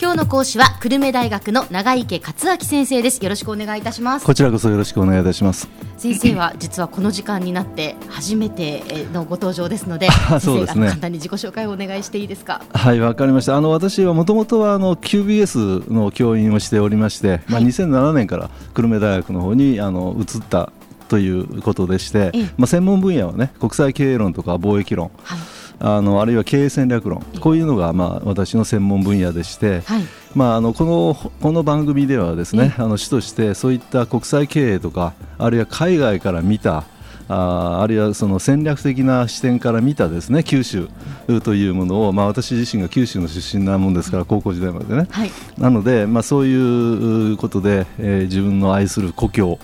今日の講師は久留米大学の長池克明先生です。よろしくお願いいたします。こちらこそよろしくお願いいたします。先生は実はこの時間になって初めてのご登場ですので そうですね。簡単に自己紹介をお願いしていいですか？はいわかりました。あの私はもともとはあの QBS の教員をしておりまして、はい、まあ2007年から久留米大学の方にあの移ったということでして、まあ専門分野はね国際経営論とか貿易論、はいあのあるいは経営戦略論。こういうのがまあ私の専門分野でして、はい、まあ、あのこのこの番組ではですねあの主としてそういった国際経営とかあるいは海外から見たああるいはその戦略的な視点から見たですね九州というものを、まあ、私自身が九州の出身なもんですから高校時代までね、はい、なので、まあ、そういうことで、えー、自分の愛する故郷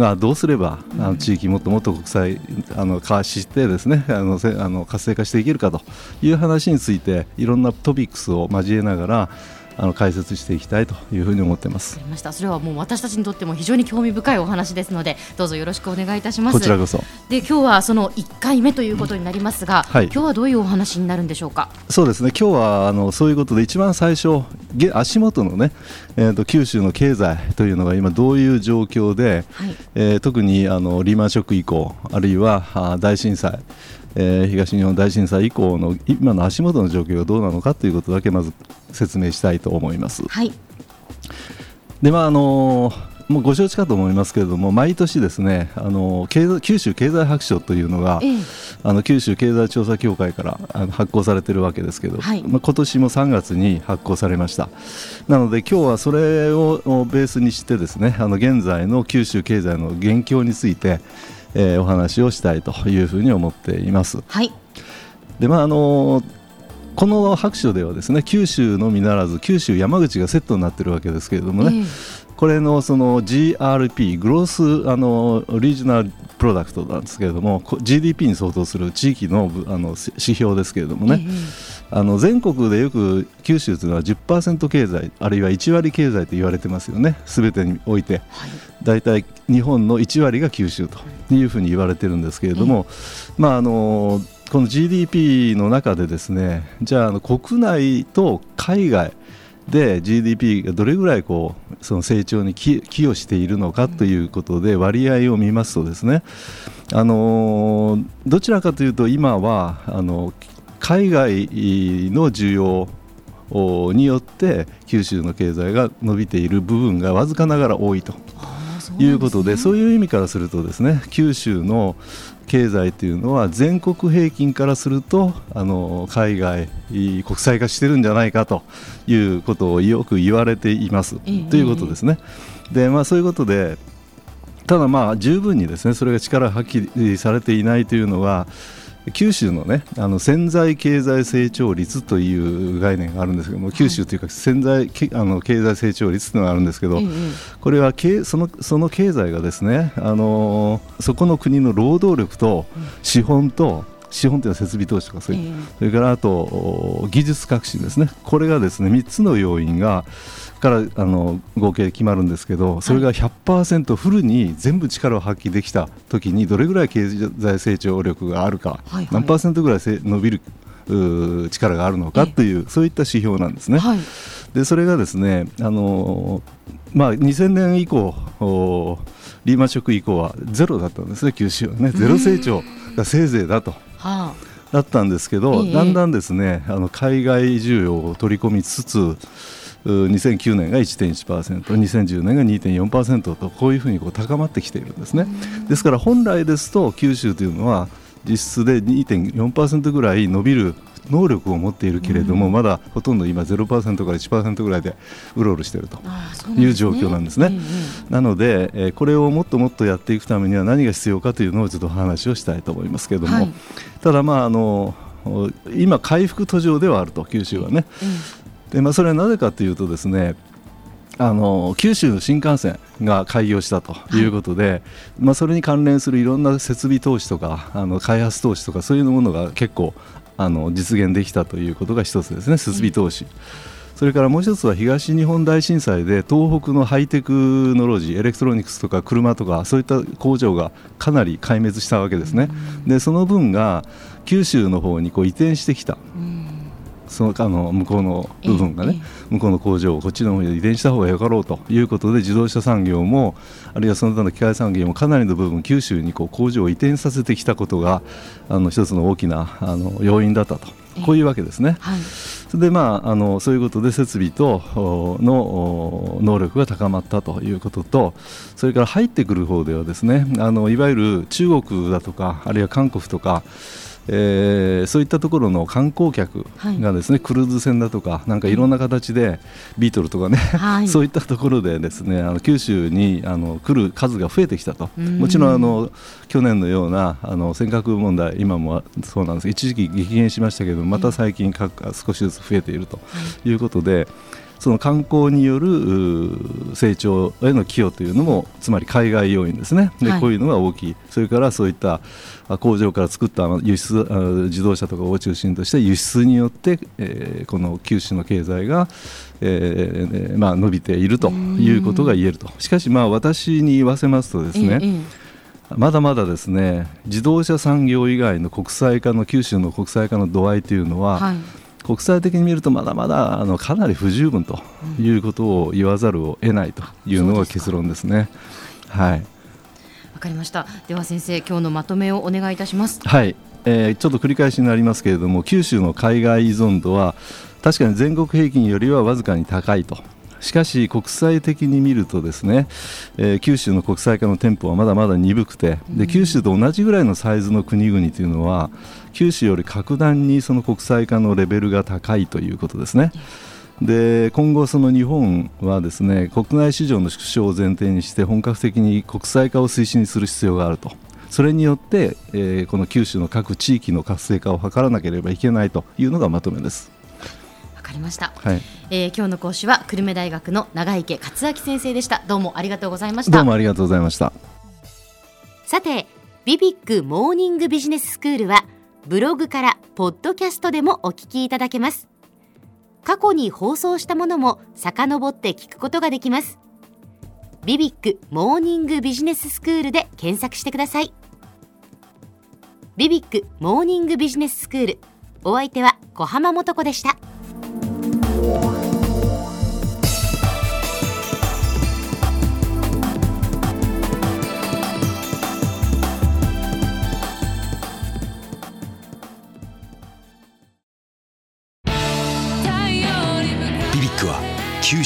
がどうすればあの地域もっともっと国際あの化してですね あのあの活性化していけるかという話についていろんなトピックスを交えながらあの解説していきたいというふうに思ってます。ましたそれはもう私たちにとっても非常に興味深いお話ですのでどうぞよろしくお願いいたします。こちらこそ。で今日はその1回目ということになりますが、はい、今日はどういうお話になるんでしょうか？そうですね今日はあのそういうことで一番最初足元のね、えーと、九州の経済というのが今どういう状況で、はい、えー、特にあのリーマンショック以降あるいはあ大震災えー、東日本大震災以降の今の足元の状況がどうなのかということだけまず説明したいと思います。はい、でまああのもうご承知かと思いますけれども毎年ですねあの九州経済白書というのが、ええ、あの九州経済調査協会からあの発行されているわけですけど、はい、まあ、今年も3月に発行されました。なので今日はそれをベースにしてですねあの現在の九州経済の現況についてえー、お話をしたいというふうに思っています。はい、でまああのこの白書ではですね九州のみならず九州山口がセットになっているわけですけれどもね、えー、これのその GRP グロースあのリージョナルプロダクトなんですけれども GDP に相当する地域のあの指標ですけれどもね、えーあの全国でよく九州というのは10%経済あるいは1割経済と言われてますよねすべてにおいて、はい、大体日本の1割が九州というふうに言われてるんですけれども、まああのこの GDP の中でですねじゃあの国内と海外で GDP がどれぐらいこうその成長に寄与しているのかということで割合を見ますとですねあのどちらかというと今はあの海外の需要によって九州の経済が伸びている部分がわずかながら多いと。いうことで、ね、そういう意味からするとですね九州の経済というのは全国平均からするとあの海外国際化してるんじゃないかということをよく言われています、えー、ということですね。でまあ、そういうことでただまあ十分にですねそれが力発揮されていないというのは九州のねあの潜在経済成長率という概念があるんですけども九州というか潜在あの経済成長率というのがあるんですけど、これはそのその経済がですねあのそこの国の労働力と資本と資本というのは設備投資とかそういう、それからあと技術革新ですね。これがですね3つの要因がからあの合計決まるんですけどそれが100%フルに全部力を発揮できた時にどれぐらい経済成長力があるか、はいはい、何パーセントぐらい伸びる力があるのかというそういった指標なんですね。はい、でそれがですねあの、まあ、2000年以降リーマンショック以降はゼロだったんですね九州はね。ゼロ成長がせいぜいだと。はあ。だったんですけど、だんだんですねあの海外需要を取り込みつつ2009年が 1.1%2010 年が2.4%とこういうふうにこう高まってきているんですね。ですから本来ですと九州というのは実質で2.4%ぐらい伸びる能力を持っているけれども、まだほとんど今0%から1%ぐらいでうろうろしているという状況なんですね。なので、えこれをもっともっとやっていくためには何が必要かというのをちょっと話をしたいと思いますけれども、はい、ただまああの今回復途上ではあると九州はね、でまあ、それはなぜかというとですねあの九州新幹線が開業したということで、はい、まあ、それに関連するいろんな設備投資とかあの開発投資とかそういうものが結構あの実現できたということが一つですね設備投資。うんそれからもう一つは東日本大震災で東北のハイテクノロジーエレクトロニクスとか車とかそういった工場がかなり壊滅したわけですね。でその分が九州の方にこう移転してきた。そのあの向こうの部分がね、向こうの工場をこっちの方に移転した方がよかろうということで自動車産業もあるいはその他の機械産業もかなりの部分九州にこう工場を移転させてきたことがあの一つの大きなあの要因だったと。こういうわけですね。はい、それでまああのそういうことで設備との能力が高まったということとそれから入ってくる方ではですねあのいわゆる中国だとかあるいは韓国とかえー、そういったところの観光客がですね、はい、クルーズ船だとかなんかいろんな形でビートルとかね、はい、そういったところでですねあの九州にあの来る数が増えてきたと。もちろんあの去年のようなあの尖閣問題今もそうなんです。一時期激減しましたけどまた最近少しずつ増えているとい。うことで。はいその観光による成長への寄与というのもつまり海外要因ですね。で、はい、こういうのが大きい。それからそういった工場から作った輸出自動車とかを中心とした輸出によって、えー、この九州の経済が、えーまあ、伸びているということが言えると。しかしまあ私に言わせますとですね、ええ。まだまだですね自動車産業以外の国際化の九州の国際化の度合いというのは、はい、国際的に見るとまだまだあのかなり不十分ということを言わざるを得ないというのが結論ですね。はい。わかりました。では先生、今日のまとめをお願いいたします。はい。えー、ちょっと繰り返しになりますけれども、九州の海外依存度は確かに全国平均よりはわずかに高いと。しかし国際的に見るとですね、えー、九州の国際化の店舗はまだまだ鈍くてで九州と同じぐらいのサイズの国々というのは九州より格段にその国際化のレベルが高いということですね。で今後、その日本はですね国内市場の縮小を前提にして本格的に国際化を推進する必要があると。それによって、えー、この九州の各地域の活性化を図らなければいけないというのがまとめです。わかりました。はい、えー、今日の講師は久留米大学の長池克明先生でした。どうもありがとうございました。どうもありがとうございました。さて、ビビックモーニングビジネススクールはブログからポッドキャストでもお聞きいただけます過去に放送したものも遡って聞くことができますビビックモーニングビジネススクールで検索してくださいビビックモーニングビジネススクールお相手は小浜もとこでした